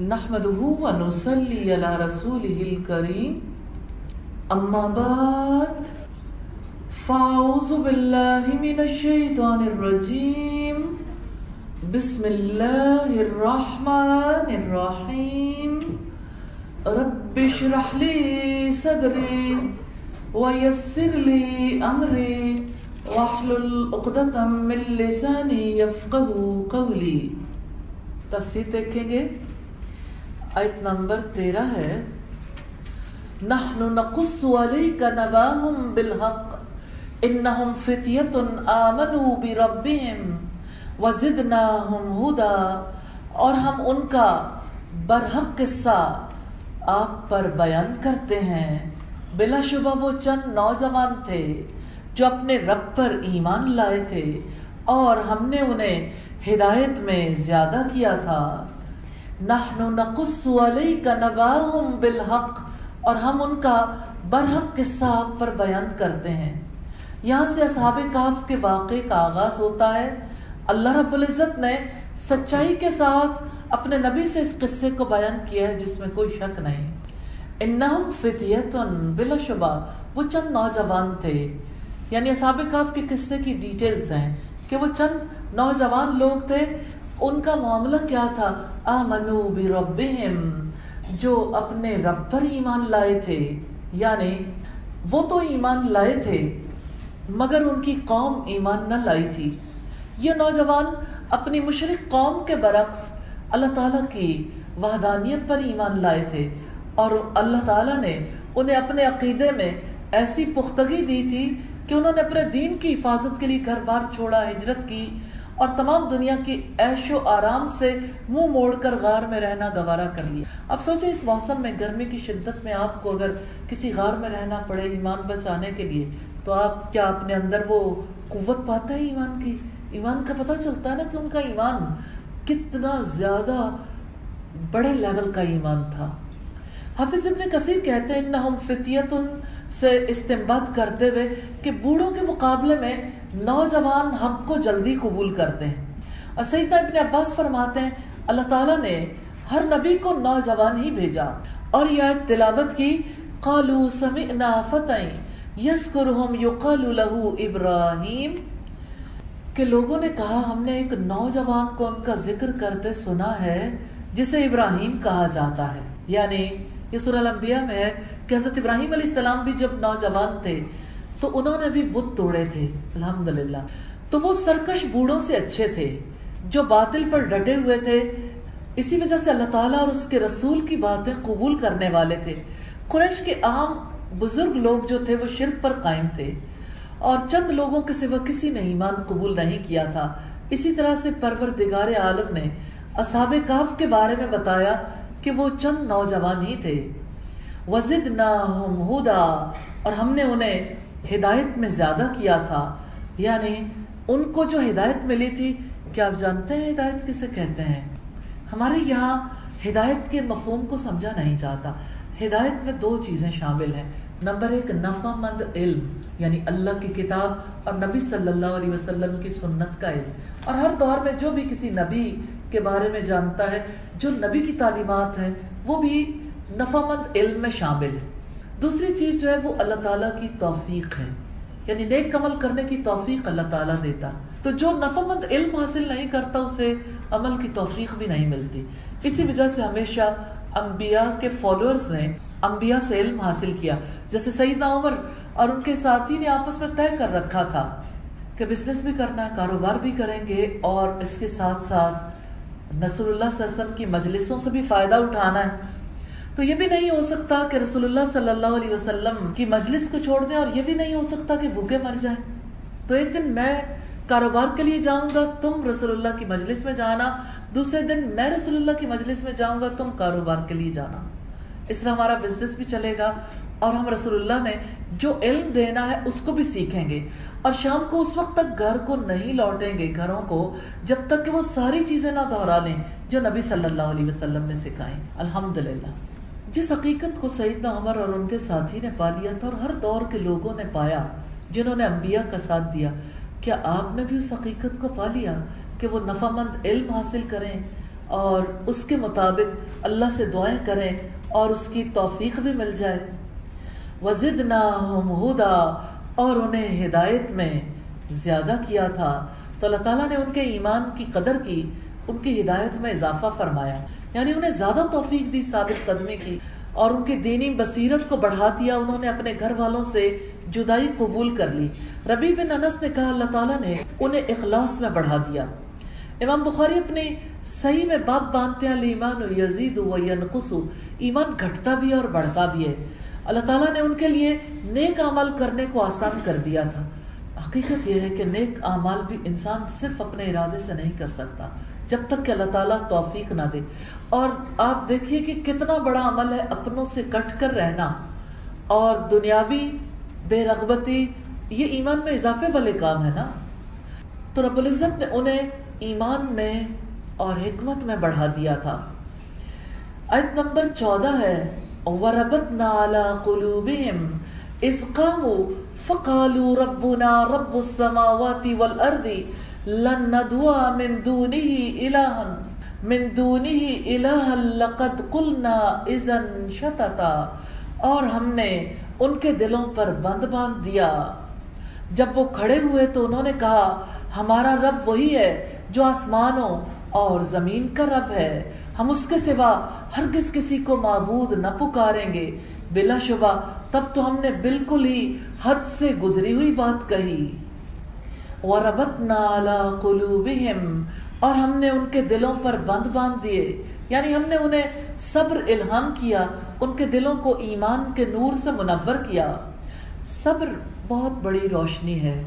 نحمده ونصلي على رسوله الكريم. أما بعد فأعوذ بالله من الشيطان الرجيم. بسم الله الرحمن الرحيم. رب اشرح لي صدري ويسر لي أمري. واحلل عقدة من لساني يفقه قولي. دیکھیں گے؟ آیت نمبر تیرہ ہے نحن نقص عليك نباهم بالحق انهم فتية آمنوا بربهم وزدناهم هدى اور ہم ان کا برحق قصہ آپ پر بیان کرتے ہیں۔ بلا شبہ وہ چند نوجوان تھے جو اپنے رب پر ایمان لائے تھے، اور ہم نے انہیں ہدایت میں زیادہ کیا تھا۔ نحن نقص علیک نباہم بالحق، اور ہم ان کا برحق قصہ آپ پر بیان کرتے ہیں۔ یہاں سے اصحاب کاف کے واقعے کا آغاز ہوتا ہے۔ اللہ رب العزت نے سچائی کے ساتھ اپنے نبی سے اس قصے کو بیان کیا ہے، جس میں کوئی شک نہیں۔ انہم فتیتن بلا شبہ، وہ چند نوجوان تھے۔ یعنی اصحاب کاف کے قصے کی ڈیٹیلز ہیں کہ وہ چند نوجوان لوگ تھے ان کا معاملہ کیا تھا؟ آمنو بربہم، جو اپنے رب پر ایمان لائے تھے۔ یعنی وہ تو ایمان لائے تھے، مگر ان کی قوم ایمان نہ لائی تھی۔ یہ نوجوان اپنی مشرق قوم کے برعکس اللہ تعالیٰ کی وحدانیت پر ایمان لائے تھے، اور اللہ تعالیٰ نے انہیں اپنے عقیدے میں ایسی پختگی دی تھی کہ انہوں نے اپنے دین کی حفاظت کے لیے گھر بار چھوڑا، ہجرت کی۔ اور تمام دنیا کی عیش و آرام سے منہ موڑ کر غار میں رہنا گوارا کر لیا۔ اب سوچیں اس موسم میں گرمی کی شدت میں آپ کو اگر کسی غار میں رہنا پڑے ایمان بچانے کے لیے، تو آپ کیا اپنے اندر وہ قوت پاتا ہے ایمان کی؟ ایمان کا پتہ چلتا ہے نا کہ ان کا ایمان کتنا زیادہ بڑے لیول کا ایمان تھا۔ حافظ ابن کثیر کہتے ہیں، انہم فتیتن سے استمباد کرتے ہوئے کہ بوڑھوں کے مقابلے میں نوجوان حق کو جلدی قبول کرتے ہیں۔ اور سیدہ ابن عباس فرماتے ہیں، اللہ تعالیٰ نے ہر نبی کو نوجوان ہی بھیجا۔ اور یہ آیت تلاوت کی قالو سمعنا فتائیں یسکرہم یقال لہو ابراہیم۔ کہ لوگوں نے کہا، ہم نے ایک نوجوان کو ان کا ذکر کرتے سنا ہے، جسے ابراہیم کہا جاتا ہے۔ یعنی یہ سورہ الانبیاء میں ہے کہ حضرت ابراہیم علیہ السلام بھی جب نوجوان تھے تو انہوں نے بھی بت توڑے تھے، الحمدللہ۔ تو وہ سرکش بوڑھوں سے اچھے تھے، جو باطل پر ڈٹے ہوئے تھے۔ اسی وجہ سے اللہ تعالیٰ اور اس کے رسول کی باتیں قبول کرنے والے تھے۔ قریش کے عام بزرگ لوگ جو تھے، وہ شرک پر قائم تھے۔ اور چند لوگوں کے سوا کسی نے ایمان قبول نہیں کیا تھا۔ اسی طرح سے پروردگار عالم نے اصحاب کاف کے بارے میں بتایا کہ وہ چند نوجوان ہی تھے۔ وزد نہ اور ہم نے انہیں ہدایت میں زیادہ کیا تھا؟ یعنی ان کو جو ہدایت ملی تھی، کیا آپ جانتے ہیں ہدایت کسے کہتے ہیں؟ ہمارے یہاں ہدایت کے مفہوم کو سمجھا نہیں جاتا۔ ہدایت میں دو چیزیں شامل ہیں۔ نمبر ایک نفع مند علم یعنی اللہ کی کتاب اور نبی صلی اللہ علیہ وسلم کی سنت کا علم۔ اور ہر دور میں جو بھی کسی نبی کے بارے میں جانتا ہے، جو نبی کی تعلیمات ہیں، وہ بھی نفع مند علم میں شامل ہے دوسری چیز جو ہے وہ اللہ تعالیٰ کی توفیق ہے۔ یعنی نیک عمل کرنے کی توفیق اللہ تعالیٰ دیتا۔ تو جو نفع مند علم حاصل نہیں کرتا، اسے عمل کی توفیق بھی نہیں ملتی۔ اسی وجہ سے ہمیشہ انبیاء کے فالوورز نے انبیاء سے علم حاصل کیا۔ جیسے سیدنا عمر اور ان کے ساتھی نے آپس میں طے کر رکھا تھا کہ بزنس بھی کرنا ہے، کاروبار بھی کریں گے اور اس کے ساتھ ساتھ نصر اللہ صلی اللہ علیہ وسلم کی مجلسوں سے بھی فائدہ اٹھانا ہے۔ تو یہ بھی نہیں ہو سکتا کہ رسول اللہ صلی اللہ علیہ وسلم کی مجلس کو چھوڑ دیں اور یہ بھی نہیں ہو سکتا کہ بھوکے مر جائیں۔ تو ایک دن میں کاروبار کے لیے جاؤں گا، تم رسول اللہ کی مجلس میں جانا۔ دوسرے دن میں رسول اللہ کی مجلس میں جاؤں گا، تم کاروبار کے لیے جانا۔ اس طرح ہمارا بزنس بھی چلے گا اور ہم رسول اللہ نے جو علم دینا ہے، اس کو بھی سیکھیں گے۔ اور شام کو اس وقت تک گھر کو نہیں لوٹیں گے، گھروں کو جب تک کہ وہ ساری چیزیں نہ دہرا لیں، جو نبی صلی اللہ علیہ وسلم نے سکھائیں۔ الحمد للہ جس حقیقت کو سیدنا عمر اور ان کے ساتھی نے پا لیا تھا اور ہر دور کے لوگوں نے پایا، جنہوں نے انبیاء کا ساتھ دیا۔ کیا آپ نے بھی اس حقیقت کو پا لیا کہ وہ نفع مند علم حاصل کریں اور اس کے مطابق اللہ سے دعائیں کریں اور اس کی توفیق بھی مل جائے؟ وزدناہم ہدا اور انہیں ہدایت میں زیادہ کیا تھا۔ تو اللہ تعالیٰ نے ان کے ایمان کی قدر کی، ان کی ہدایت میں اضافہ فرمایا۔ یعنی انہیں زیادہ توفیق دی ثابت قدمی کی اور ان کی دینی بصیرت کو بڑھا دیا انہوں نے اپنے گھر والوں سے جدائی قبول کر لی۔ ربی بن انس نے کہا، اللہ تعالیٰ نے انہیں اخلاص میں بڑھا دیا۔ امام بخاری اپنی صحیح میں باپ باندھتے ہیں ایمان و یزید و ینقص۔ ایمان گھٹتا بھی ہے اور بڑھتا بھی ہے۔ اللہ تعالیٰ نے ان کے لیے نیک عمل کرنے کو آسان کر دیا تھا۔ حقیقت یہ ہے کہ نیک اعمال بھی انسان صرف اپنے ارادے سے نہیں کر سکتا۔ جب تک کہ اللہ تعالیٰ توفیق نہ دے۔ اور آپ دیکھیے کہ کتنا بڑا عمل ہے اپنوں سے کٹ کر رہنا۔ اور دنیاوی بے رغبتی، یہ ایمان میں اضافے والے کام ہے نا۔ تو رب العزت نے انہیں ایمان میں اور حکمت میں بڑھا دیا تھا۔ آیت نمبر چودہ ہے، وربتنا على قلوبهم اذ قاموا فقالوا ربنا رب السماوات والارض لن ندعو من دونه الها من دونه الها لقد قلنا اذا شتتا. اور ہم نے ان کے دلوں پر بند باندھ دیا. جب وہ کھڑے ہوئے تو انہوں نے کہا، ہمارا رب وہی ہے جو آسمانوں اور زمین کا رب ہے. ہم اس کے سوا ہرگز کسی کو معبود نہ پکاریں گے. بلا شبہ، تب تو ہم نے بالکل ہی حد سے گزری ہوئی بات کہی۔ وَرَبَتْنَا عَلَىٰ قُلُوبِهِمْ اور ہم نے ان کے دلوں پر بند باندھ دیے۔ یعنی ہم نے انہیں صبر الہام کیا، ان کے دلوں کو ایمان کے نور سے منور کیا۔ صبر بہت بڑی روشنی ہے،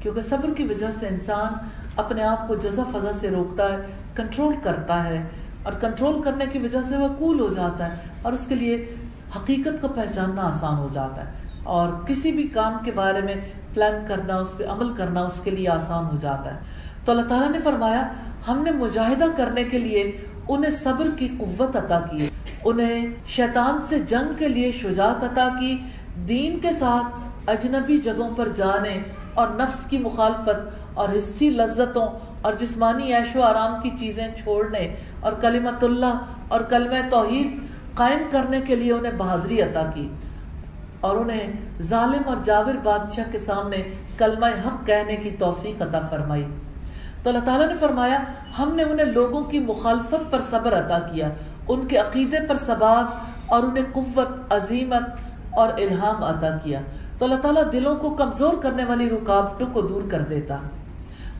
کیونکہ صبر کی وجہ سے انسان اپنے آپ کو جزا فضا سے روکتا ہے، کنٹرول کرتا ہے۔ اور کنٹرول کرنے کی وجہ سے وہ کول ہو جاتا ہے اور اس کے لیے حقیقت کو پہچاننا آسان ہو جاتا ہے۔ اور کسی بھی کام کے بارے میں پلان کرنا، اس پہ عمل کرنا اس کے لیے آسان ہو جاتا ہے۔ تو اللہ تعالیٰ نے فرمایا، ہم نے مجاہدہ کرنے کے لیے انہیں صبر کی قوت عطا کی، انہیں شیطان سے جنگ کے لیے شجاعت عطا کی، دین کے ساتھ اجنبی جگہوں پر جانے اور نفس کی مخالفت اور حصی لذتوں اور جسمانی عیش و آرام کی چیزیں چھوڑنے اور کلمت اللہ اور کلمہ توحید قائم کرنے کے لیے انہیں بہادری عطا کی۔ اور انہیں ظالم اور جاور بادشاہ کے سامنے کلمہ حق کہنے کی توفیق عطا فرمائی۔ تو اللہ تعالیٰ نے فرمایا، ہم نے انہیں لوگوں کی مخالفت پر صبر عطا کیا، ان کے عقیدے پر ثبات اور انہیں قوت، عظیمت اور الہام عطا کیا۔ تو اللہ تعالیٰ دلوں کو کمزور کرنے والی رکاوٹوں کو دور کر دیتا۔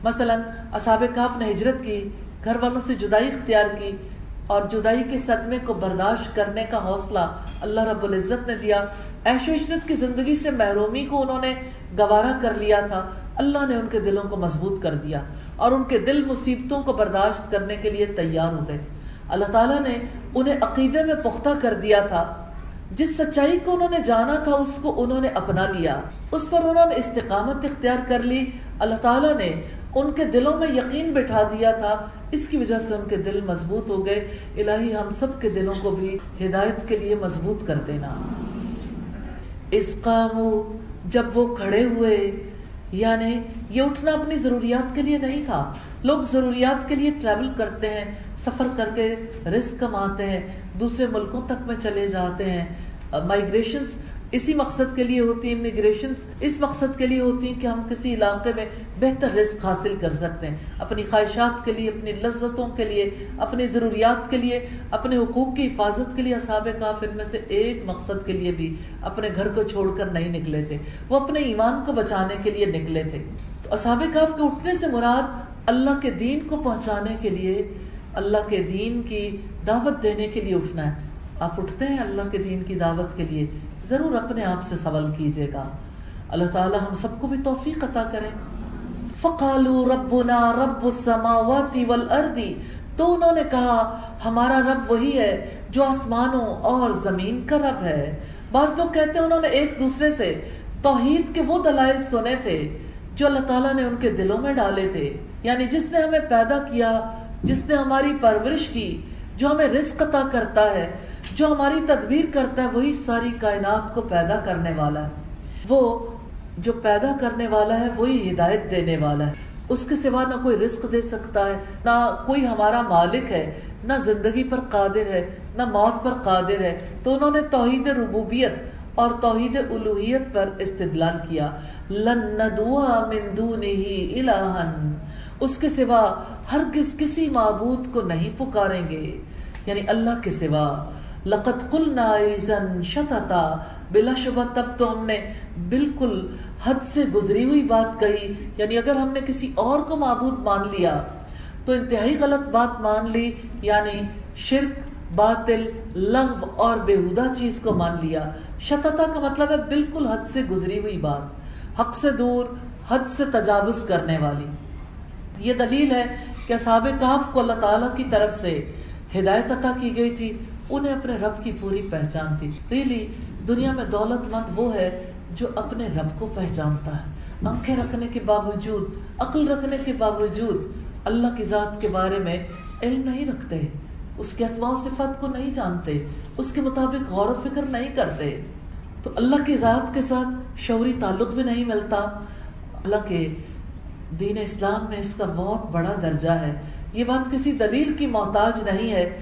مثلا اصحاب کاف نے ہجرت کی، گھر والوں سے جدائی اختیار کی اور جدائی کے صدمے کو برداشت کرنے کا حوصلہ اللہ رب العزت نے دیا۔ عیش و عشرت کی زندگی سے محرومی کو انہوں نے گوارا کر لیا تھا۔ اللہ نے ان کے دلوں کو مضبوط کر دیا اور ان کے دل مصیبتوں کو برداشت کرنے کے لیے تیار ہو گئے۔ اللہ تعالیٰ نے انہیں عقیدے میں پختہ کر دیا تھا۔ جس سچائی کو انہوں نے جانا تھا، اس کو انہوں نے اپنا لیا۔ اس پر انہوں نے استقامت اختیار کر لی۔ اللہ تعالیٰ نے ان کے دلوں میں یقین بٹھا دیا تھا، اس کی وجہ سے ان کے دل مضبوط ہو گئے۔ الہی، ہم سب کے دلوں کو بھی ہدایت کے لیے مضبوط کر دینا۔ اس قامو جب وہ کھڑے ہوئے یعنی یہ اٹھنا اپنی ضروریات کے لیے نہیں تھا۔ لوگ ضروریات کے لیے ٹریول کرتے ہیں، سفر کر کے رسک کماتے ہیں، دوسرے ملکوں تک میں چلے جاتے ہیں۔ مائگریشنز اسی مقصد کے لیے ہوتی ہیں امیگریشن اس مقصد کے لیے ہوتی ہیں کہ ہم کسی علاقے میں بہتر رزق حاصل کر سکتے ہیں۔ اپنی خواہشات کے لیے، اپنی لذتوں کے لیے، اپنی ضروریات کے لیے، اپنے حقوق کی حفاظت کے لیے اصحاب کافر میں سے ایک مقصد کے لیے بھی اپنے گھر کو چھوڑ کر نہیں نکلے تھے۔ وہ اپنے ایمان کو بچانے کے لیے نکلے تھے۔ تو اصحاب کاف کے اٹھنے سے مراد اللہ کے دین کو پہنچانے کے لیے، اللہ کے دین کی دعوت دینے کے لیے اٹھنا ہے۔ آپ اٹھتے ہیں اللہ کے دین کی دعوت کے لیے۔ ضرور اپنے آپ سے سوال کیجیے گا۔ اللہ تعالی ہم سب کو بھی توفیق عطا کرے۔ فقالو ربنا رب السماوات والارض تو انہوں نے کہا، ہمارا رب وہی ہے جو آسمانوں اور زمین کا رب ہے۔ بعض لوگ کہتے ہیں انہوں نے ایک دوسرے سے توحید کے وہ دلائل سنے تھے جو اللہ تعالیٰ نے ان کے دلوں میں ڈالے تھے۔ یعنی جس نے ہمیں پیدا کیا، جس نے ہماری پرورش کی، جو ہمیں رزق عطا کرتا ہے جو ہماری تدبیر کرتا ہے، وہی ساری کائنات کو پیدا کرنے والا ہے۔ وہ جو پیدا کرنے والا ہے، وہی ہدایت دینے والا ہے۔ اس کے سوا نہ کوئی رزق دے سکتا ہے، نہ کوئی ہمارا مالک ہے، نہ زندگی پر قادر ہے، نہ موت پر قادر ہے۔ تو انہوں نے توحید ربوبیت اور توحید الوحیت پر استدلال کیا۔ لن ندعا من دونه الہن اس کے سوا ہر کس کسی معبود کو نہیں پکاریں گے۔ یعنی اللہ کے سوا۔ لقد قلنا ایزن شتتا، بلا شبہ تب تو ہم نے بالکل حد سے گزری ہوئی بات کہی یعنی اگر ہم نے کسی اور کو معبود مان لیا، تو انتہائی غلط بات مان لی یعنی شرک، باطل، لغو اور بےحدہ چیز کو مان لیا۔ شتتا کا مطلب ہے بالکل حد سے گزری ہوئی بات، حق سے دور، حد سے تجاوز کرنے والی۔ یہ دلیل ہے کہ اصحاب کہف کو اللہ تعالیٰ کی طرف سے ہدایت عطا کی گئی تھی۔ انہیں اپنے رب کی پوری پہچان تھی۔ ریلی دنیا میں دولت مند وہ ہے جو اپنے رب کو پہچانتا ہے۔ آنکھیں رکھنے کے باوجود، عقل رکھنے کے باوجود اللہ کی ذات کے بارے میں علم نہیں رکھتے، اس کے اسماء و صفت کو نہیں جانتے، اس کے مطابق غور و فکر نہیں کرتے۔ تو اللہ کی ذات کے ساتھ شعوری تعلق بھی نہیں ملتا۔ اللہ کے دین اسلام میں اس کا بہت بڑا درجہ ہے۔ یہ بات کسی دلیل کی محتاج نہیں ہے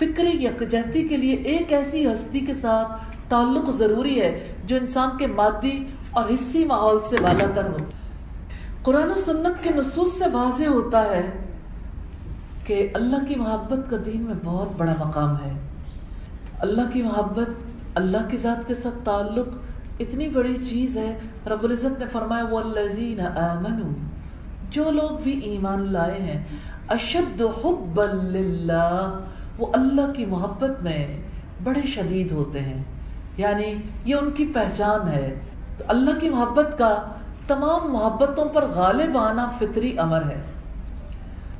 فکری یکجہتی کے لیے ایک ایسی ہستی کے ساتھ تعلق ضروری ہے جو انسان کے مادی اور حصی ماحول سے بالا تر ہو۔ قرآن و سنت کے نصوص سے واضح ہوتا ہے کہ اللہ کی محبت کا دین میں بہت بڑا مقام ہے۔ اللہ کی محبت اللہ کی ذات کے ساتھ تعلق اتنی بڑی چیز ہے۔ رب العزت نے فرمایا، والذین آمنوا جو لوگ بھی ایمان لائے ہیں، اشد حب للہ۔ وہ اللہ کی محبت میں بڑے شدید ہوتے ہیں۔ یعنی یہ ان کی پہچان ہے۔ تو اللہ کی محبت کا تمام محبتوں پر غالب آنا فطری امر ہے۔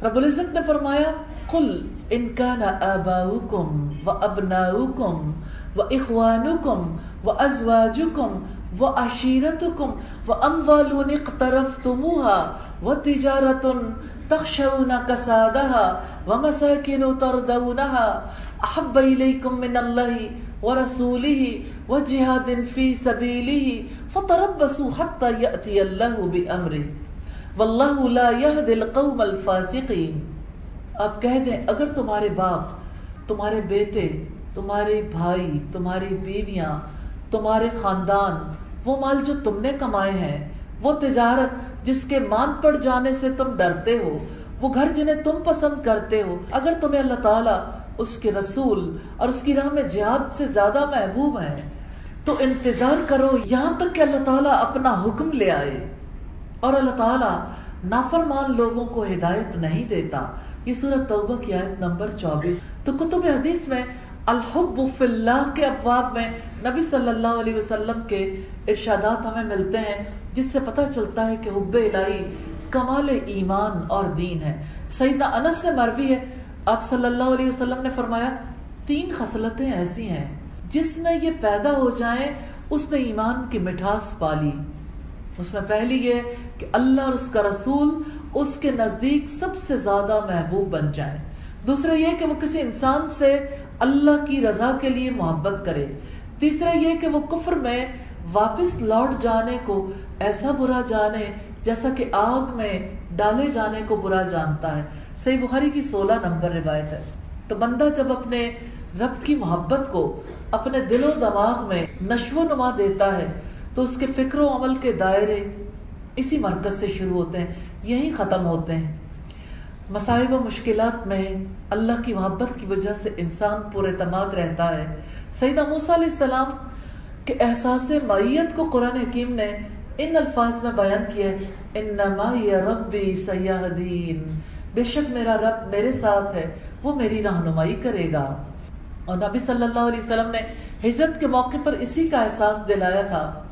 رب العزت نے فرمایا، قل ان کان آباؤکم و ابناؤکم و اخوانکم و ازواجکم و و اقترفتموها و تجارت تخشون کسادها و مساکن تردونها احب الیکم من اللہ ورسوله وجهاد في سبيله فتربصوا حتى يأتي الله بأمره. والله لا يهدي القوم الفاسقين. آپ کہہ دیں، اگر تمہارے باپ، تمہارے بیٹے، تمہارے بھائی، تمہاری بیویاں، تمہارے خاندان، وہ مال جو تم نے کمائے ہیں، وہ تجارت جس کے مان پڑ جانے سے تم ڈرتے ہو، وہ گھر جنہیں تم پسند کرتے ہو، اگر تمہیں اللہ تعالیٰ اس کے رسول اور اس کی راہ میں جہاد سے زیادہ محبوب ہیں، تو انتظار کرو یہاں تک کہ اللہ تعالیٰ اپنا حکم لے آئے۔ اور اللہ تعالیٰ نافرمان لوگوں کو ہدایت نہیں دیتا۔ یہ سورت توبہ کی آیت نمبر چوبیس۔ تو کتب حدیث میں الحب فی اللہ کے ابواب میں نبی صلی اللہ علیہ وسلم کے ارشادات ہمیں ملتے ہیں، جس سے پتہ چلتا ہے کہ حب الہی کمال ایمان اور دین ہے۔ سیدنا انس سے مروی ہے۔ آپ صلی اللہ علیہ وسلم نے فرمایا، تین خصلتیں ایسی ہیں، جس میں یہ پیدا ہو جائیں، اس نے ایمان کی مٹھاس پالی اس میں پہلی یہ کہ اللہ اور اس کا رسول اس کے نزدیک سب سے زیادہ محبوب بن جائیں۔ دوسرا یہ کہ وہ کسی انسان سے اللہ کی رضا کے لیے محبت کرے۔ تیسرا یہ کہ وہ کفر میں واپس لوٹ جانے کو ایسا برا جانے جیسا کہ آگ میں ڈالے جانے کو برا جانتا ہے۔ صحیح بخاری کی سولہ نمبر روایت ہے۔ تو بندہ جب اپنے رب کی محبت کو اپنے دل و دماغ میں نشو و نما دیتا ہے تو اس کے فکر و عمل کے دائرے اسی مرکز سے شروع ہوتے ہیں یہی ختم ہوتے ہیں۔ مسائل و مشکلات میں اللہ کی محبت کی وجہ سے انسان پر اعتماد رہتا ہے۔ سیدہ موسیٰ علیہ السلام کے احساس معیت کو قرآن حکیم نے ان الفاظ میں بیان کیا انما یا ربی سیاحدین بے شک میرا رب میرے ساتھ ہے، وہ میری رہنمائی کرے گا۔ اور نبی صلی اللہ علیہ وسلم نے ہجرت کے موقع پر اسی کا احساس دلایا تھا،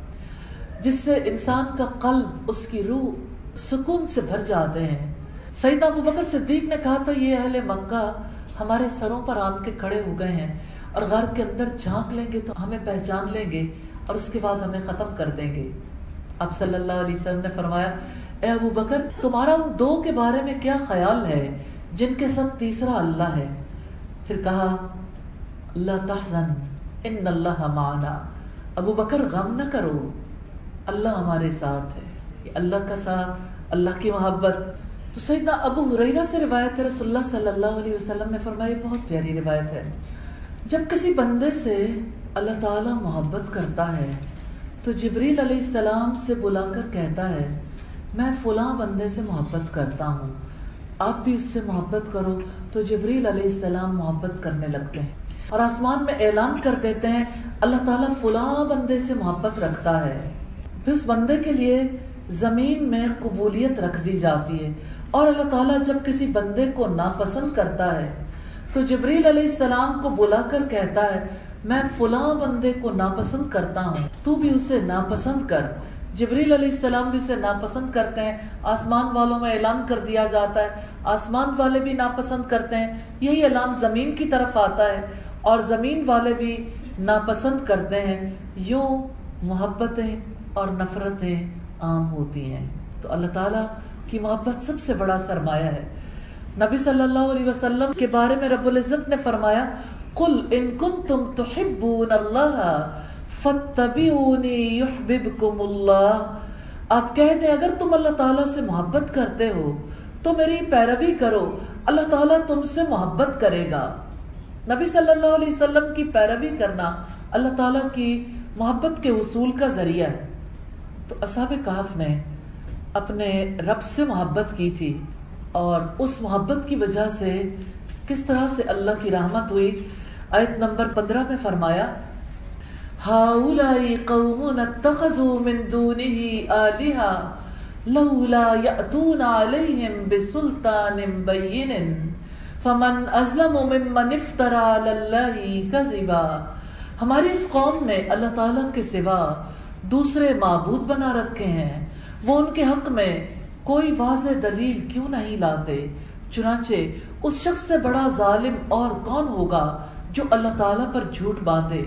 جس سے انسان کا قلب، اس کی روح سکون سے بھر جاتے ہیں۔ سیدہ ابو بکر صدیق نے کہا تھا یہ اہل مکہ ہمارے سروں پر آن کے کھڑے ہو گئے ہیں اور غار کے اندر جھانک لیں گے تو ہمیں پہچان لیں گے اور اس کے بعد ہمیں ختم کر دیں گے۔ اب صلی اللہ علیہ وسلم نے فرمایا، اے ابو بکر، تمہارا ان دو کے بارے میں کیا خیال ہے جن کے ساتھ تیسرا اللہ ہے؟ پھر کہا اللہ تحزن، ان اللہ معنا۔ ابو بکر، غم نہ کرو، اللہ ہمارے ساتھ ہے۔ اللہ کا ساتھ، اللہ کی محبت۔ تو سیدنا ابو حریرہ سے روایت ہے، رسول اللہ صلی اللہ علیہ وسلم نے فرمائی بہت پیاری روایت ہے۔ جب کسی بندے سے اللہ تعالیٰ محبت کرتا ہے، تو جبریل علیہ السلام سے بلا کر کہتا ہے، میں فلاں بندے سے محبت کرتا ہوں، آپ بھی اس سے محبت کرو۔ تو جبریل علیہ السلام محبت کرنے لگتے ہیں اور آسمان میں اعلان کر دیتے ہیں، اللہ تعالیٰ فلاں بندے سے محبت رکھتا ہے۔ پھر اس بندے کے لیے زمین میں قبولیت رکھ دی جاتی ہے۔ اور اللہ تعالیٰ جب کسی بندے کو ناپسند کرتا ہے، تو جبریل علیہ السلام کو بلا کر کہتا ہے، میں فلاں بندے کو ناپسند کرتا ہوں، تو بھی اسے ناپسند کر۔ جبریل علیہ السلام بھی اسے ناپسند کرتے ہیں، آسمان والوں میں اعلان کر دیا جاتا ہے۔ آسمان والے بھی ناپسند کرتے ہیں، یہی اعلان زمین کی طرف آتا ہے۔ اور زمین والے بھی ناپسند کرتے ہیں۔ یوں محبتیں اور نفرتیں عام ہوتی ہیں۔ تو اللہ تعالیٰ کی محبت سب سے بڑا سرمایہ ہے۔ نبی صلی اللہ علیہ وسلم کے بارے میں رب العزت نے فرمایا، قل ان کنتم تحبون اللہ فتبعونی یحببکم اللہ آپ کہہ دیں، اگر تم اللہ تعالیٰ سے محبت کرتے ہو، تو میری پیروی کرو، اللہ تعالیٰ تم سے محبت کرے گا۔ نبی صلی اللہ علیہ وسلم کی پیروی کرنا اللہ تعالیٰ کی محبت کے حصول کا ذریعہ ہے۔ تو اصحاب کہف نے اپنے رب سے محبت کی تھی اور اس محبت کی وجہ سے کس طرح سے اللہ کی رحمت ہوئی؟ آیت نمبر پندرہ میں فرمایا هؤلاء قوم اتخذوا من دونه آلهة لولا يأتون عليهم بسلطان بين فمن أظلم ممن افترى على الله كذبا ہماری اس قوم نے اللہ تعالیٰ کے سوا دوسرے معبود بنا رکھے ہیں۔ وہ ان کے حق میں کوئی واضح دلیل کیوں نہیں لاتے؟ چنانچہ اس شخص سے بڑا ظالم اور کون ہوگا جو اللہ تعالیٰ پر جھوٹ باندھے؟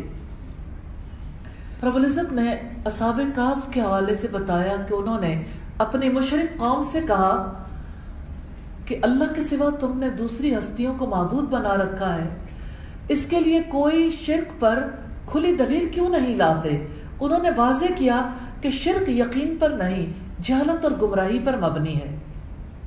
رب العزت نے اصحاب کاف کے حوالے سے بتایا کہ انہوں نے اپنی مشرق قوم سے کہا کہ اللہ کے سوا تم نے دوسری ہستیوں کو معبود بنا رکھا ہے۔ اس کے لیے کوئی شرک پر کھلی دلیل کیوں نہیں لاتے؟ انہوں نے واضح کیا کہ شرک یقین پر نہیں، جہالت اور گمراہی پر مبنی ہے۔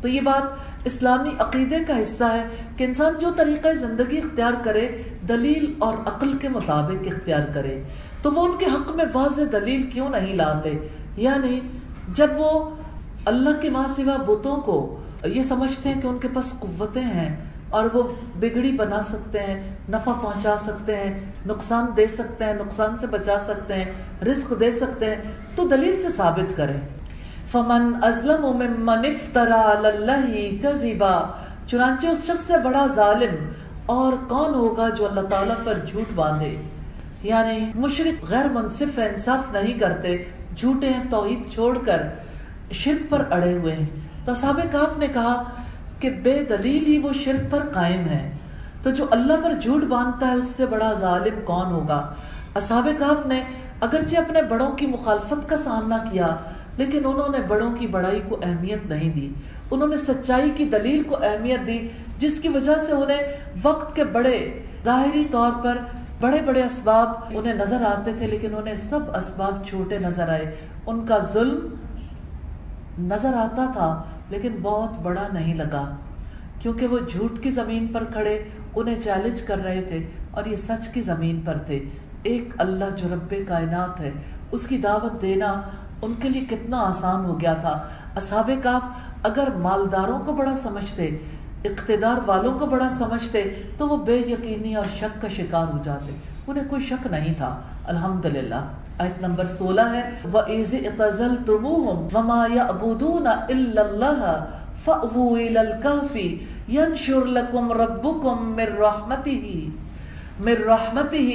تو یہ بات اسلامی عقیدے کا حصہ ہے کہ انسان جو طریقہ زندگی اختیار کرے، دلیل اور عقل کے مطابق اختیار کرے۔ تو وہ ان کے حق میں واضح دلیل کیوں نہیں لاتے؟ یعنی جب وہ اللہ کے ماں سوا بتوں کو یہ سمجھتے ہیں کہ ان کے پاس قوتیں ہیں اور وہ بگڑی بنا سکتے ہیں، نفع پہنچا سکتے ہیں، نقصان دے سکتے ہیں، نقصان سے بچا سکتے ہیں، رزق دے سکتے ہیں۔ تو دلیل سے ثابت کریں۔ فمن ازلم ممن افترا اللہ کذبا چنانچہ اس شخص سے بڑا ظالم۔ اور کون ہوگا جو اللہ تعالیٰ پر جھوٹ باندھے؟ یعنی مشرق غیر منصف انصاف نہیں کرتے۔ جھوٹے ہیں، توحید چھوڑ کر شرک پر اڑے ہوئے ہیں۔ تو صحاب کاف نے کہا کہ بے دلیل ہی وہ شرک پر قائم ہے۔ تو جو اللہ پر جھوٹ باندھتا ہے، اس سے بڑا ظالم کون ہوگا؟ اصحاب کاف نے اگرچہ اپنے بڑوں کی مخالفت کا سامنا کیا، لیکن انہوں نے بڑوں کی بڑائی کو اہمیت نہیں دی۔ انہوں نے سچائی کی دلیل کو اہمیت دی، جس کی وجہ سے انہیں وقت کے بڑے ظاہری طور پر بڑے بڑے اسباب انہیں نظر آتے تھے، لیکن انہیں سب اسباب چھوٹے نظر آئے۔ ان کا ظلم نظر آتا تھا۔ لیکن بہت بڑا نہیں لگا۔ کیونکہ وہ جھوٹ کی زمین پر کھڑے، انہیں چیلنج کر رہے تھے اور یہ سچ کی زمین پر تھے۔ ایک اللہ جو رب کائنات ہے، اس کی دعوت دینا ان کے لیے کتنا آسان ہو گیا تھا۔ اصحاب کاف اگر مالداروں کو بڑا سمجھتے، اقتدار والوں کو بڑا سمجھتے، تو وہ بے یقینی اور شک کا شکار ہو جاتے۔ انہیں کوئی شک نہیں تھا۔ الحمدللہ۔ آیت نمبر سولہ ہے، وَإِذِ اِقْتَزَلْتُمُوهُمْ وَمَا يَعْبُدُونَ إِلَّا اللَّهَ فَأْوُوا إِلَى الْكَهْفِ يَنْشُرْ لَكُمْ رَبُّكُمْ مِنْ رَحْمَتِهِ مِنْ رَحْمَتِهِ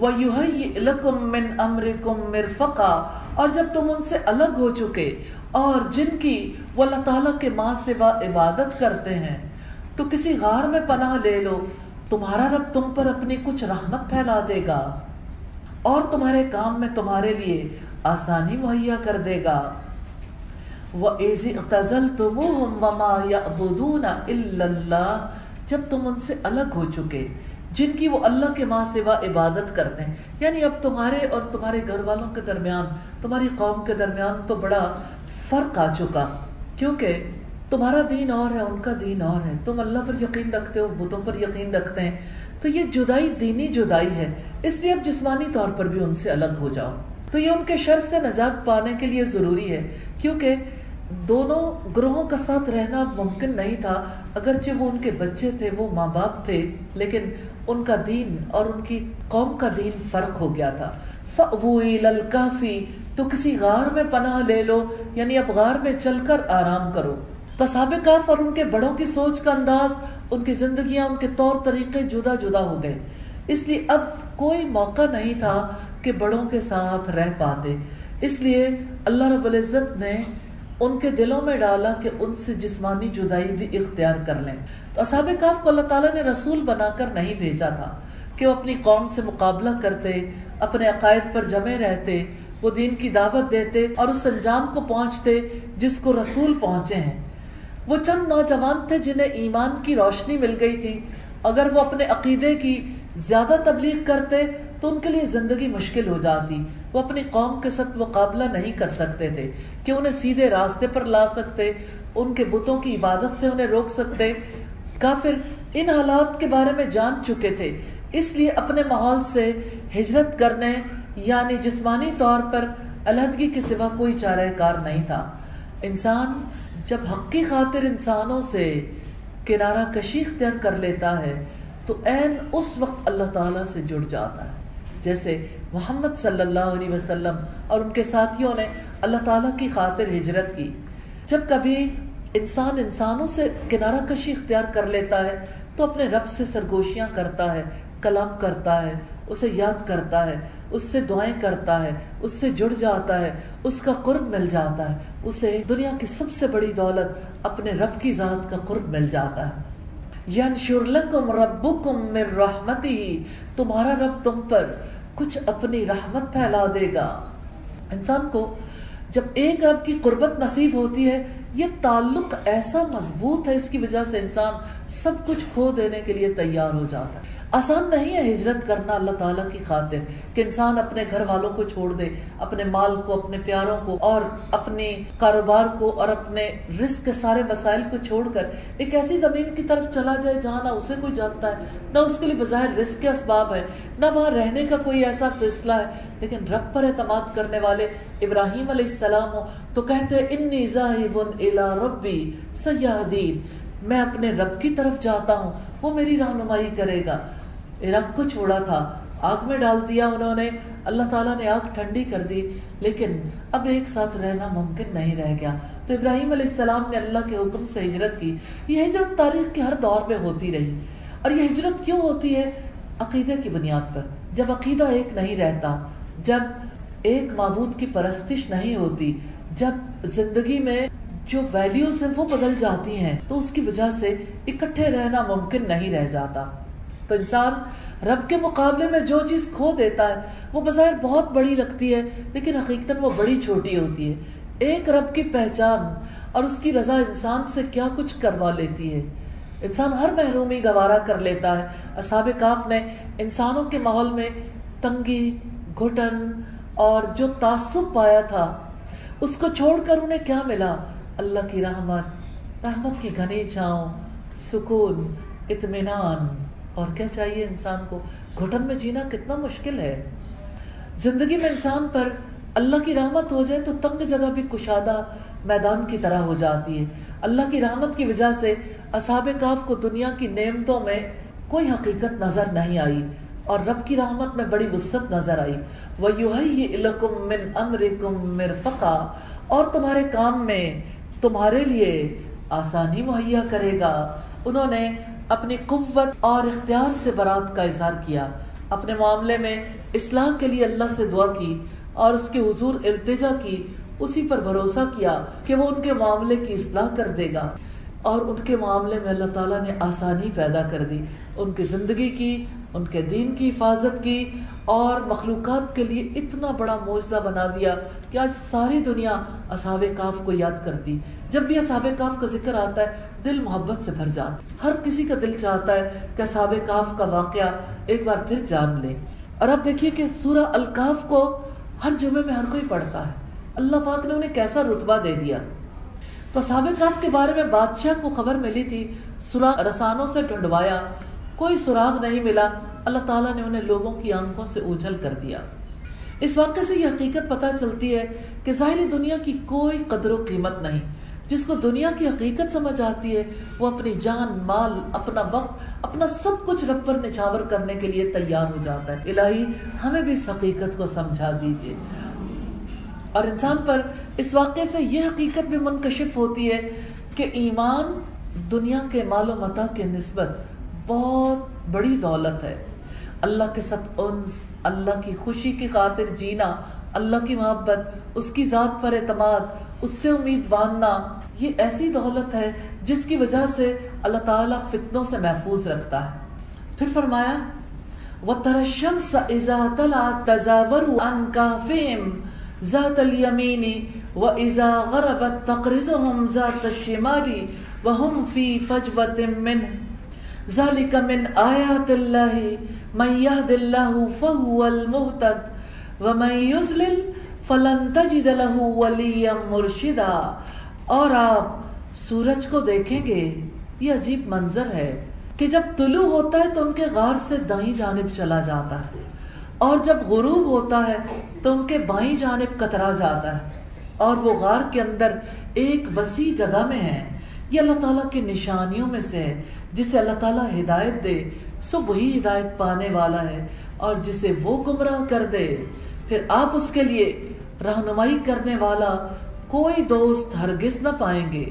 وَيُهَيِّئْ لَكُمْ مِنْ أَمْرِكُمْ مِرْفَقًا اور جب تم ان سے الگ ہو چکے اور جن کی وہ اللہ تعالیٰ کے ماں سوا عبادت کرتے ہیں، تو کسی غار میں پناہ لے لو، تمہارا رب تم پر اپنی کچھ رحمت پھیلا دے گا۔ اور تمہارے کام میں تمہارے لیے آسانی مہیا کر دے گا۔ جب تم ان سے الگ ہو چکے، جن کی وہ اللہ کے ماں سوا عبادت کرتے ہیں۔ یعنی اب تمہارے اور تمہارے گھر والوں کے درمیان، تمہاری قوم کے درمیان تو بڑا فرق آ چکا۔ کیونکہ تمہارا دین اور ہے، ان کا دین اور ہے۔ تم اللہ پر یقین رکھتے ہو، بتوں پر یقین رکھتے ہیں۔ تو یہ جدائی دینی جدائی ہے۔ اس لیے اب جسمانی طور پر بھی ان سے الگ ہو جاؤ۔ تو یہ ان کے شر سے نجات پانے کے لیے ضروری ہے، کیونکہ دونوں گروہوں کا ساتھ رہنا ممکن نہیں تھا۔ اگرچہ وہ ان کے بچے تھے، وہ ماں باپ تھے، لیکن ان کا دین اور ان کی قوم کا دین فرق ہو گیا تھا۔ کافی تو کسی غار میں پناہ لے لو یعنی اب غار میں چل کر آرام کرو۔ تصاب کاف اور ان کے بڑوں کی سوچ کا انداز، ان کی زندگیاں، ان کے طور طریقے جدا جدا ہو گئے۔ اس لیے اب کوئی موقع نہیں تھا کہ بڑوں کے ساتھ رہ پاتے اس لیے اللہ رب العزت نے ان کے دلوں میں ڈالا کہ ان سے جسمانی جدائی بھی اختیار کر لیں۔ تو اصحاب کاف کو اللہ تعالیٰ نے رسول بنا کر نہیں بھیجا تھا کہ وہ اپنی قوم سے مقابلہ کرتے، اپنے عقائد پر جمے رہتے، وہ دین کی دعوت دیتے اور اس انجام کو پہنچتے جس کو رسول پہنچے ہیں۔ وہ چند نوجوان تھے جنہیں ایمان کی روشنی مل گئی تھی۔ اگر وہ اپنے عقیدے کی زیادہ تبلیغ کرتے تو ان کے لیے زندگی مشکل ہو جاتی۔ وہ اپنی قوم کے ساتھ مقابلہ نہیں کر سکتے تھے کہ انہیں سیدھے راستے پر لا سکتے، ان کے بتوں کی عبادت سے انہیں روک سکتے۔ کافر ان حالات کے بارے میں جان چکے تھے، اس لیے اپنے ماحول سے ہجرت کرنے یعنی جسمانی طور پر علیحدگی کے سوا کوئی چارہ کار نہیں تھا۔ انسان جب حق کی خاطر انسانوں سے کنارہ کشی اختیار کر لیتا ہے، تو عین اس وقت اللہ تعالیٰ سے جڑ جاتا ہے۔ جیسے محمد صلی اللہ علیہ وسلم اور ان کے ساتھیوں نے اللہ تعالیٰ کی خاطر ہجرت کی۔ جب کبھی انسان انسانوں سے کنارہ کشی اختیار کر لیتا ہے، تو اپنے رب سے سرگوشیاں کرتا ہے، کلام کرتا ہے اسے یاد کرتا ہے، اس سے دعائیں کرتا ہے، اس سے جڑ جاتا ہے، اس کا قرب مل جاتا ہے۔ اسے دنیا کی سب سے بڑی دولت اپنے رب کی ذات کا قرب مل جاتا ہے۔ ینشر لکم ربکم من رحمتی، تمہارا رب تم پر کچھ اپنی رحمت پھیلا دے گا۔ انسان کو جب ایک رب کی قربت نصیب ہوتی ہے یہ تعلق ایسا مضبوط ہے اس کی وجہ سے انسان سب کچھ کھو دینے کے لیے تیار ہو جاتا ہے۔ آسان نہیں ہے ہجرت کرنا اللہ تعالیٰ کی خاطر کہ انسان اپنے گھر والوں کو چھوڑ دے، اپنے مال کو، اپنے پیاروں کو اور اپنے کاروبار کو اور اپنے رزق کے سارے مسائل کو چھوڑ کر ایک ایسی زمین کی طرف چلا جائے جہاں نہ اسے کوئی جانتا ہے، نہ اس کے لیے بظاہر رزق کے اسباب ہے نہ وہاں رہنے کا کوئی ایسا سلسلہ ہے۔ لیکن رب پر اعتماد کرنے والے ابراہیم علیہ السلام ہو تو کہتے انی ذاہب الی ربی سیاحدین میں اپنے رب کی طرف جاتا ہوں، وہ میری رہنمائی کرے گا۔ عراق کو چھوڑا تھا، آگ میں ڈال دیا انہوں نے۔ اللہ تعالیٰ نے آگ ٹھنڈی کر دی، لیکن اب ایک ساتھ رہنا ممکن نہیں رہ گیا۔ تو ابراہیم علیہ السلام نے اللہ کے حکم سے ہجرت کی۔ یہ ہجرت تاریخ کے ہر دور میں ہوتی رہی۔ اور یہ ہجرت کیوں ہوتی ہے؟ عقیدے کی بنیاد پر۔ جب عقیدہ ایک نہیں رہتا، جب ایک معبود کی پرستش نہیں ہوتی، جب زندگی میں جو ویلیوز ہیں وہ بدل جاتی ہیں تو اس کی وجہ سے اکٹھے رہنا ممکن نہیں رہ جاتا۔ تو انسان رب کے مقابلے میں جو چیز کھو دیتا ہے، وہ بظاہر بہت بڑی لگتی ہے، لیکن حقیقت وہ بڑی چھوٹی ہوتی ہے۔ ایک رب کی پہچان اور اس کی رضا انسان سے کیا کچھ کروا لیتی ہے۔ انسان ہر محرومی گوارا کر لیتا ہے۔ اصحاب کاف نے انسانوں کے ماحول میں تنگی، گھٹن اور جو تعصب پایا تھا، اس کو چھوڑ کر انہیں کیا ملا؟ اللہ کی رحمت رحمت کی گھنی چھاؤں سکون، اطمینان۔ اور کیا چاہیے انسان کو؟ گھٹن میں جینا کتنا مشکل ہے۔ زندگی میں انسان پر اللہ کی رحمت ہو جائے تو تنگ جگہ بھی کشادہ میدان کی طرح ہو جاتی ہے۔ اللہ کی رحمت کی وجہ سے اصحاب کاف کو دنیا کی نعمتوں میں کوئی حقیقت نظر نہیں آئی اور رب کی رحمت میں بڑی وسط نظر آئی۔ وَيُحَيِّئِ مِّنْ أَمْرِكُمْ مِرْفَقًا۔ اور تمہارے کام میں تمہارے لیے آسانی مہیا کرے گا۔ انہوں نے اپنی قوت اور اختیار سے برات کا اظہار کیا۔ اپنے معاملے میں اصلاح کے لیے اللہ سے دعا کی اور اس کے حضور التجا کی، اسی پر بھروسہ کیا کہ وہ ان کے معاملے کی اصلاح کر دے گا۔ اور ان کے معاملے میں اللہ تعالیٰ نے آسانی پیدا کر دی۔ ان کی زندگی کی ان کے دین کی حفاظت کی اور مخلوقات کے لیے اتنا بڑا معجزہ بنا دیا کہ آج ساری دنیا اصحاب کاف کو یاد کرتی۔ جب بھی اصحاب کاف کا ذکر آتا ہے، دل محبت سے بھر جاتا ہر کسی کا دل چاہتا ہے کہ اصحاب کاف کا واقعہ ایک بار پھر جان لے۔ اور اب دیکھیے کہ سورہ الکاف کو ہر جمعے میں ہر کوئی پڑھتا ہے۔ اللہ پاک نے انہیں کیسا رتبہ دے دیا۔ تو صحابہ کاف کے بارے میں بادشاہ کو خبر ملی تھی سراغ رسانوں سے ڈھونڈوایا۔ کوئی سراغ نہیں ملا، اللہ تعالیٰ نے انہیں لوگوں کی آنکھوں سے اوجھل کر دیا۔ اس واقعے سے یہ حقیقت پتہ چلتی ہے کہ ظاہری دنیا کی کوئی قدر و قیمت نہیں۔ جس کو دنیا کی حقیقت سمجھ آتی ہے، وہ اپنی جان، مال، اپنا وقت، اپنا سب کچھ رب پر نچھاور کرنے کے لیے تیار ہو جاتا ہے۔ الہی، ہمیں بھی اس حقیقت کو سمجھا دیجیے اور انسان پر اس واقعے سے یہ حقیقت بھی منکشف ہوتی ہے کہ ایمان دنیا کے مال و متا کے نسبت بہت بڑی دولت ہے۔ اللہ کے ساتھ انس، اللہ کی خوشی کی خاطر جینا، اللہ کی محبت، اس کی ذات پر اعتماد، اس سے امید باندھنا، یہ ایسی دولت ہے جس کی وجہ سے اللہ تعالیٰ فتنوں سے محفوظ رکھتا ہے۔ پھر فرمایا، وَتَرَ الشَّمْسَ إِذَا طَلَعَتْ تَزَاوَرُ عَنْ كَافِهِمْ ذَاتَ الْيَمِينِ وَإِذَا غَرَبَتْ تَقْرِزُهُمْ ذَاتَ الشِّمَالِ وَهُمْ فِي فَجْوَةٍ مِّنْهِ۔ ذَلِكَ مِنْ آيَاتِ اللَّهِ مَنْ يَهْدِ اللَّهُ فَهُوَ الْمُهْتَدِ وَمَنْ يُزْلِلْ فَلَنْ تَجِدَ لَهُ وَلِيًّا مُرْشِدًا۔ اور آپ سورج کو دیکھیں گے، یہ عجیب منظر ہے کہ جب طلوع ہوتا ہے تو ان کے غار سے دائیں جانب چلا جاتا ہے، اور جب غروب ہوتا ہے تو ان کے بائیں جانب کترا جاتا ہے، اور وہ غار کے اندر ایک وسیع جگہ میں ہے۔ یہ اللہ تعالیٰ کی نشانیوں میں سے ہے جسے اللہ تعالیٰ ہدایت دے، سو وہی ہدایت پانے والا ہے۔ اور جسے وہ گمراہ کر دے، پھر آپ اس کے لیے رہنمائی کرنے والا کوئی دوست ہرگز نہ پائیں گے۔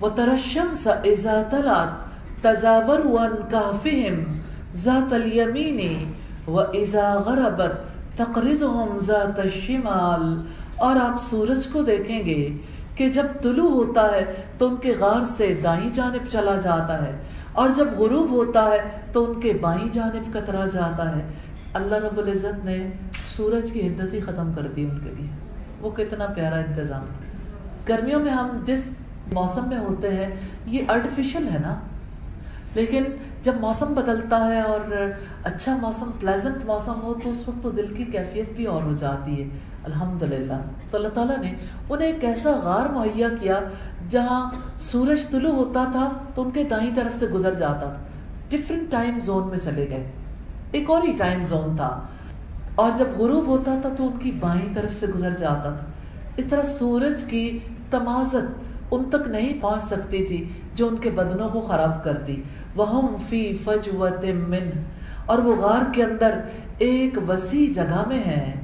وہ ترشم سا ایزا تلات تزاور ون کافہم ذات الیمین و ایزا غربت تقرزہم ذات الشمال اور آپ سورج کو دیکھیں گے۔ کہ جب طلوع ہوتا ہے تو ان کے غار سے دائیں جانب چلا جاتا ہے، اور جب غروب ہوتا ہے تو ان کے بائیں جانب کترا جاتا ہے۔ اللہ رب العزت نے سورج کی حدت ہی ختم کر دی ان کے لیے۔ وہ کتنا پیارا انتظام۔ گرمیوں میں ہم جس موسم میں ہوتے ہیں، یہ آرٹیفیشل ہے نا۔ لیکن جب موسم بدلتا ہے اور اچھا موسم پلیزنٹ موسم ہو، تو اس وقت تو دل کی کیفیت بھی اور ہو جاتی ہے۔ الحمد للہ تو اللہ تعالیٰ نے انہیں ایک ایسا غار مہیا کیا جہاں سورج طلوع ہوتا تھا تو ان کے دائیں طرف سے گزر جاتا تھا۔ ڈفرینٹ ٹائم زون میں چلے گئے۔ ایک اور ہی ٹائم زون تھا۔ اور جب غروب ہوتا تھا تو ان کی بائیں طرف سے گزر جاتا تھا۔ اس طرح سورج کی تمازت ان تک نہیں پہنچ سکتی تھی جو ان کے بدنوں کو خراب کرتی۔ وہم فی فجوت من اور وہ غار کے اندر ایک وسیع جگہ میں ہے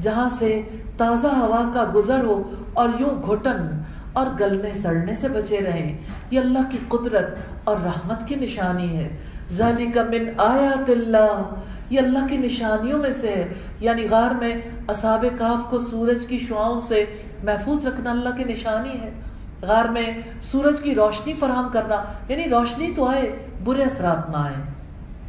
جہاں سے تازہ ہوا کا گزر ہو اور یوں گھٹن اور گلنے سڑنے سے بچے رہیں۔ یہ اللہ کی قدرت اور رحمت کی نشانی ہے۔ ذالک من آیات اللہ۔ یہ اللہ کی نشانیوں میں سے ہے۔ یعنی غار میں اصحاب کاف کو سورج کی شعاؤں سے محفوظ رکھنا اللہ کی نشانی ہے۔ غار میں سورج کی روشنی فراہم کرنا یعنی روشنی تو آئے، برے اثرات نہ آئے۔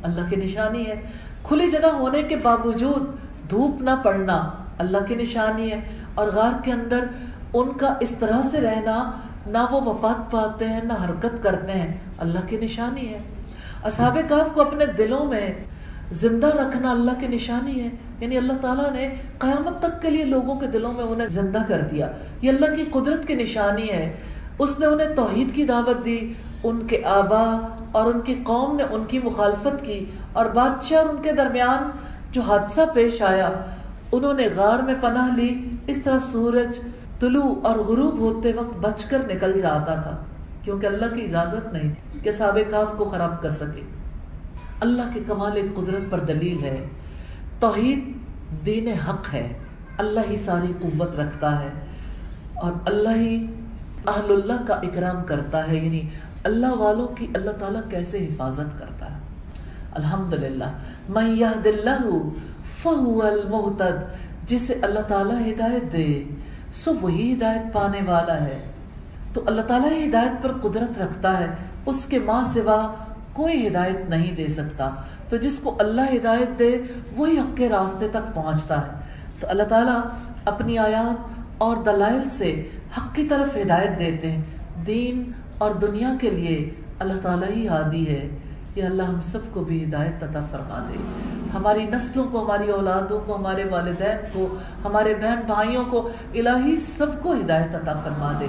اللہ کی نشانی ہے۔ کھلی جگہ ہونے کے باوجود دھوپ نہ پڑنا۔ اللہ کی نشانی ہے۔ اور غار کے اندر ان کا اس طرح سے رہنا، نہ وہ وفات پاتے ہیں، نہ حرکت کرتے ہیں۔ اللہ کی نشانی ہے۔ اصحاب کاف کو اپنے دلوں میں زندہ رکھنا اللہ کی نشانی ہے۔ یعنی اللہ تعالیٰ نے قیامت تک کے لیے لوگوں کے دلوں میں انہیں زندہ کر دیا۔ یہ اللہ کی قدرت کی نشانی ہے۔ اس نے انہیں توحید کی دعوت دی، ان کے آبا اور ان کی قوم نے ان کی مخالفت کی۔ اور بادشاہ اور ان کے درمیان جو حادثہ پیش آیا انہوں نے غار میں پناہ لی۔ اس طرح سورج طلوع اور غروب ہوتے وقت بچ کر نکل جاتا تھا، کیونکہ اللہ کی اجازت نہیں تھی کہ سابق کو خراب کر سکے۔ اللہ کے کمال قدرت پر دلیل ہے۔ توحید دین حق ہے۔ اللہ ہی ساری قوت رکھتا ہے۔ اور اللہ ہی اہل اللہ کا اکرام کرتا ہے۔ یعنی اللہ والوں کی اللہ تعالیٰ کیسے حفاظت کرتا ہے؟ الحمد للہ میں فہو المحتد جسے اللہ تعالیٰ ہدایت دے، سو وہی ہدایت پانے والا ہے۔ تو اللہ تعالیٰ ہدایت پر قدرت رکھتا ہے، اس کے ماں سوا کوئی ہدایت نہیں دے سکتا۔ تو جس کو اللہ ہدایت دے، وہی حق کے راستے تک پہنچتا ہے۔ تو اللہ تعالیٰ اپنی آیات اور دلائل سے حق کی طرف ہدایت دیتے ہیں۔ دین اور دنیا کے لیے اللہ تعالیٰ ہی عادی ہے۔ یہ اللہ ہم سب کو بھی ہدایت عطا فرما دے۔ ہماری نسلوں کو، ہماری اولادوں کو، ہمارے والدین کو، ہمارے بہن بھائیوں کو الہی سب کو ہدایت عطا فرما دے۔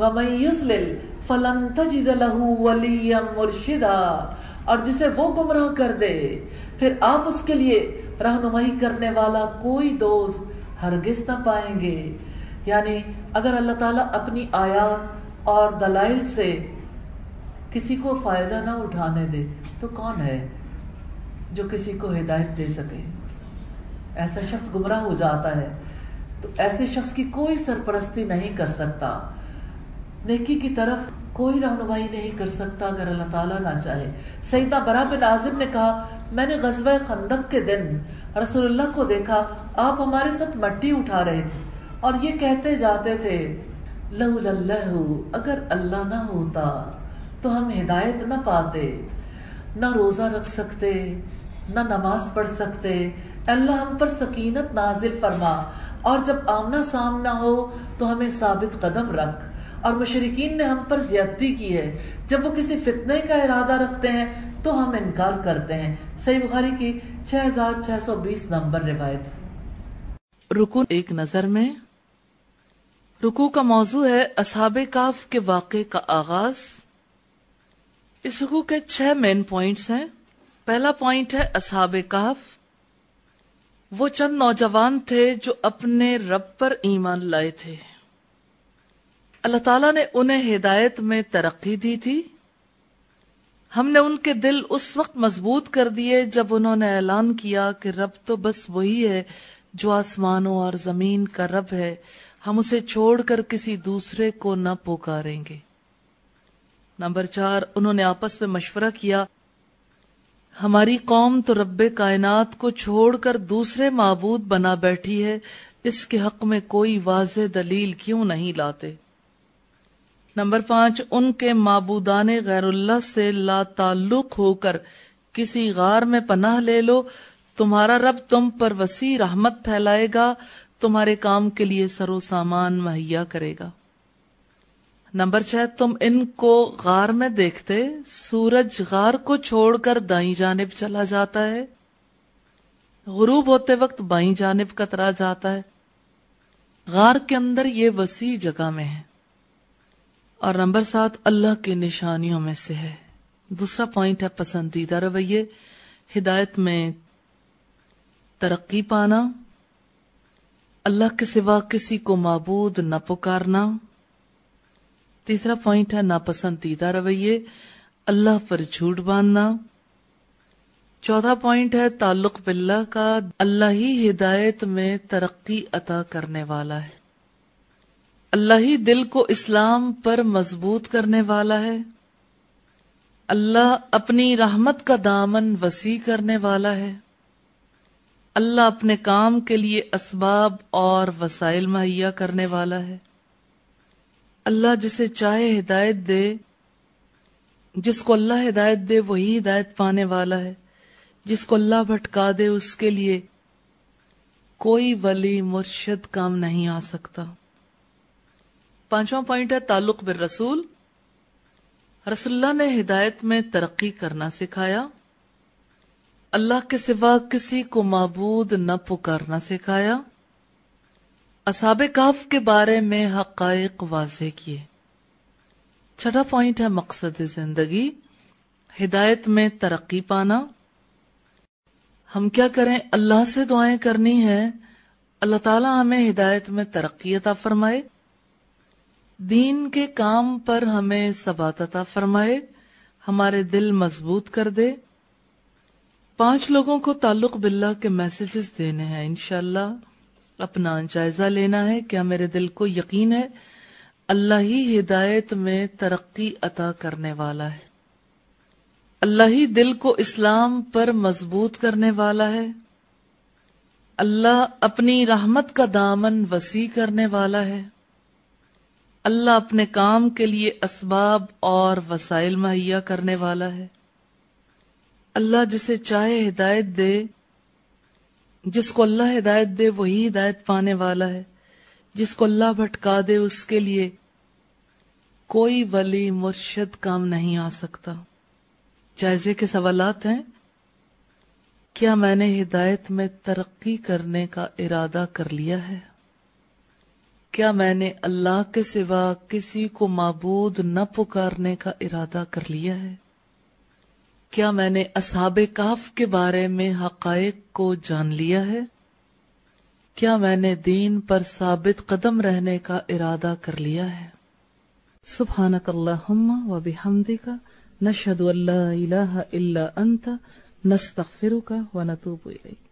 وَمَن يُسْلِل فَلَن تَجِدَ لَهُ وَلِيًّا مُرْشِدًا۔ اور جسے وہ گمراہ کر دے، پھر آپ اس کے لیے رہنمائی کرنے والا کوئی دوست ہرگز نہ پائیں گے۔ یعنی اگر اللہ تعالیٰ اپنی آیات اور دلائل سے کسی کو فائدہ نہ اٹھانے دے تو کون ہے جو کسی کو ہدایت دے سکے؟ ایسا شخص گمراہ ہو جاتا ہے تو ایسے شخص کی کوئی سرپرستی نہیں کر سکتا۔ نیکی کی طرف کوئی رہنمائی نہیں کر سکتا اگر اللہ تعالیٰ نہ چاہے۔ سیدہ برا بن عازم نے کہا، میں نے غزوہ خندق کے دن رسول اللہ کو دیکھا، آپ ہمارے ساتھ مٹی اٹھا رہے تھے اور یہ کہتے جاتے تھے لو اللہ، اگر اللہ نہ ہوتا تو ہم ہدایت نہ پاتے، نہ روزہ رکھ سکتے، نہ نماز پڑھ سکتے۔ اللہ ہم پر سکینت نازل فرما۔ اور جب آمنا سامنا ہو تو ہمیں ثابت قدم رکھ۔ اور مشرقین نے ہم پر زیادتی کی ہے۔ جب وہ کسی فتنے کا ارادہ رکھتے ہیں تو ہم انکار کرتے ہیں۔ صحیح بخاری کی چھ ہزار چھ سو بیس نمبر روایت۔ رکو ایک نظر میں۔ رکو کا موضوع ہے اصحاب کاف کے واقعے کا آغاز۔ اس رکو کے چھ مین پوائنٹس ہیں۔ پہلا پوائنٹ ہے اصحاب کاف وہ چند نوجوان تھے جو اپنے رب پر ایمان لائے تھے۔ اللہ تعالیٰ نے انہیں ہدایت میں ترقی دی تھی۔ ہم نے ان کے دل اس وقت مضبوط کر دیے جب انہوں نے اعلان کیا کہ رب تو بس وہی ہے جو آسمانوں اور زمین کا رب ہے۔ ہم اسے چھوڑ کر کسی دوسرے کو نہ پکاریں گے۔ نمبر چار، انہوں نے آپس میں مشورہ کیا، ہماری قوم تو رب کائنات کو چھوڑ کر دوسرے معبود بنا بیٹھی ہے، اس کے حق میں کوئی واضح دلیل کیوں نہیں لاتے؟ نمبر پانچ، ان کے معبودان غیر اللہ سے لا تعلق ہو کر کسی غار میں پناہ لے لو، تمہارا رب تم پر وسیع رحمت پھیلائے گا، تمہارے کام کے لیے سرو سامان مہیا کرے گا۔ نمبر چھ، تم ان کو غار میں دیکھتے سورج غار کو چھوڑ کر دائیں جانب چلا جاتا ہے۔ غروب ہوتے وقت بائیں جانب کترا جاتا ہے۔ غار کے اندر یہ وسیع جگہ میں ہے۔ اور نمبر سات، اللہ کی نشانیوں میں سے ہے۔ دوسرا پوائنٹ ہے پسندیدہ رویے، ہدایت میں ترقی پانا۔ اللہ کے سوا کسی کو معبود نہ پکارنا۔ تیسرا پوائنٹ ہے ناپسندیدہ رویے، اللہ پر جھوٹ باندھنا۔ چوتھا پوائنٹ ہے تعلق باللہ کا، اللہ ہی ہدایت میں ترقی عطا کرنے والا ہے۔ اللہ ہی دل کو اسلام پر مضبوط کرنے والا ہے۔ اللہ اپنی رحمت کا دامن وسیع کرنے والا ہے۔ اللہ اپنے کام کے لیے اسباب اور وسائل مہیا کرنے والا ہے۔ اللہ جسے چاہے ہدایت دے، جس کو اللہ ہدایت دے وہی ہدایت پانے والا ہے۔ جس کو اللہ بھٹکا دے اس کے لیے کوئی ولی مرشد کام نہیں آ سکتا۔ پانچواں پوائنٹ ہے تعلق بر رسول رسول اللہ نے ہدایت میں ترقی کرنا سکھایا۔ اللہ کے سوا کسی کو معبود نہ پکارنا سکھایا۔ اصاب کاف کے بارے میں حقائق واضح کیے۔ چھٹا پوائنٹ ہے مقصد زندگی۔ ہدایت میں ترقی پانا۔ ہم کیا کریں؟ اللہ سے دعائیں کرنی ہے اللہ تعالیٰ ہمیں ہدایت میں ترقی عطا فرمائے۔ دین کے کام پر ہمیں عطا فرمائے۔ ہمارے دل مضبوط کر دے۔ پانچ لوگوں کو تعلق باللہ کے میسیجز دینے ہیں انشاءاللہ۔ اپنا جائزہ لینا ہے۔ کیا میرے دل کو یقین ہے؟ اللہ ہی ہدایت میں ترقی عطا کرنے والا ہے۔ اللہ ہی دل کو اسلام پر مضبوط کرنے والا ہے۔ اللہ اپنی رحمت کا دامن وسیع کرنے والا ہے۔ اللہ اپنے کام کے لیے اسباب اور وسائل مہیا کرنے والا ہے۔ اللہ جسے چاہے ہدایت دے۔ جس کو اللہ ہدایت دے وہی ہدایت پانے والا ہے۔ جس کو اللہ بھٹکا دے اس کے لیے کوئی ولی مرشد کام نہیں آ سکتا۔ جائزے کے سوالات ہیں۔ کیا میں نے ہدایت میں ترقی کرنے کا ارادہ کر لیا ہے؟ کیا میں نے اللہ کے سوا کسی کو معبود نہ پکارنے کا ارادہ کر لیا ہے؟ کیا میں نے اصحاب کاف کے بارے میں حقائق کو جان لیا ہے؟ کیا میں نے دین پر ثابت قدم رہنے کا ارادہ کر لیا ہے؟ سبحانک اللہم و بحمدک، نشہد اللہ الہ الا انت، نستغفرک و نتوب الیک۔